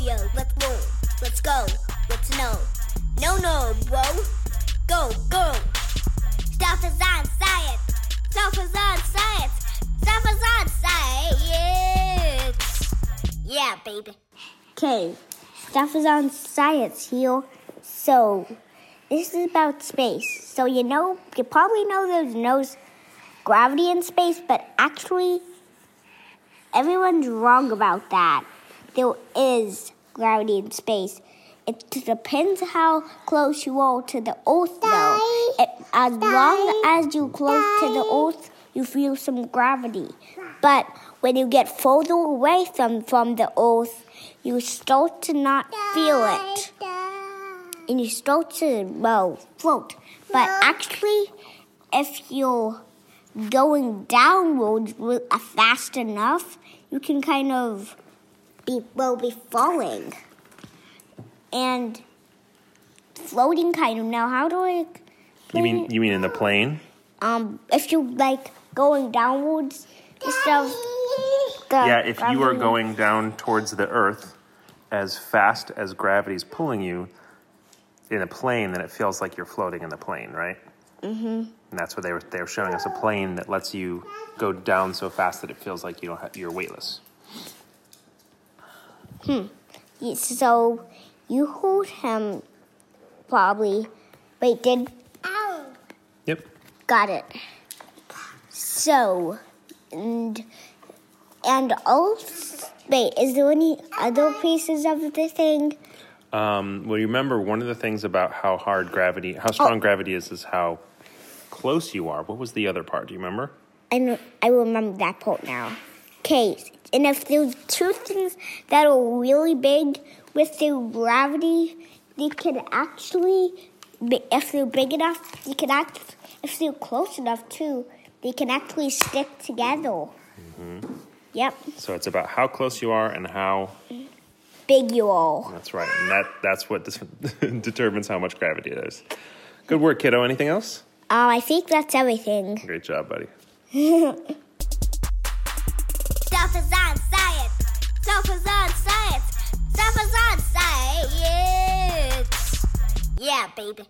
yo, let's roll. Let's go. Let's know. No, no, bro. Go, go. Stuff is on science. Stuff is on science. Stuff is on science. Yeah, baby. Okay, stuff is on science here. So, this is about space. So, you know, you probably know there's no gravity in space, but actually, everyone's wrong about that. There is gravity in space. It depends how close you are to the Earth, though. It, as long as you're close to the Earth, you feel some gravity. But when you get further away from, from the Earth, you start to not feel it. And you start to, well, float. But actually, if you're going downwards uh, fast enough, you can kind of be, well, be falling. And floating kind of. Now, how do I You mean you mean in the plane? um, if you like going downwards instead of the Yeah, if you are going down towards the Earth as fast as gravity's pulling you in a plane, then it feels like you're floating in the plane, right? Mm-hmm. And that's what they were they were showing us a plane that lets you go down so fast that it feels like you don't have, you're weightless. Yeah, So you hold him probably. Wait, did Oh Yep. got it. So and and also wait, is there any other pieces of the thing? Um, well, you remember one of the things about how hard gravity, how strong gravity is, is how close you are. What was the other part? Do you remember? I know, I remember that part now. Okay, and if there's two things that are really big with their gravity, they can actually, if they're big enough, they can act. If they're close enough too, they can actually stick together. Yep, So it's about how close you are and how. big you are. That's right, and that that's what dis- determines how much gravity it is. Good work, kiddo. Anything else? Um, I think that's everything. Great job, buddy. Stuff is on science. Stuff is on science. Yeah, baby.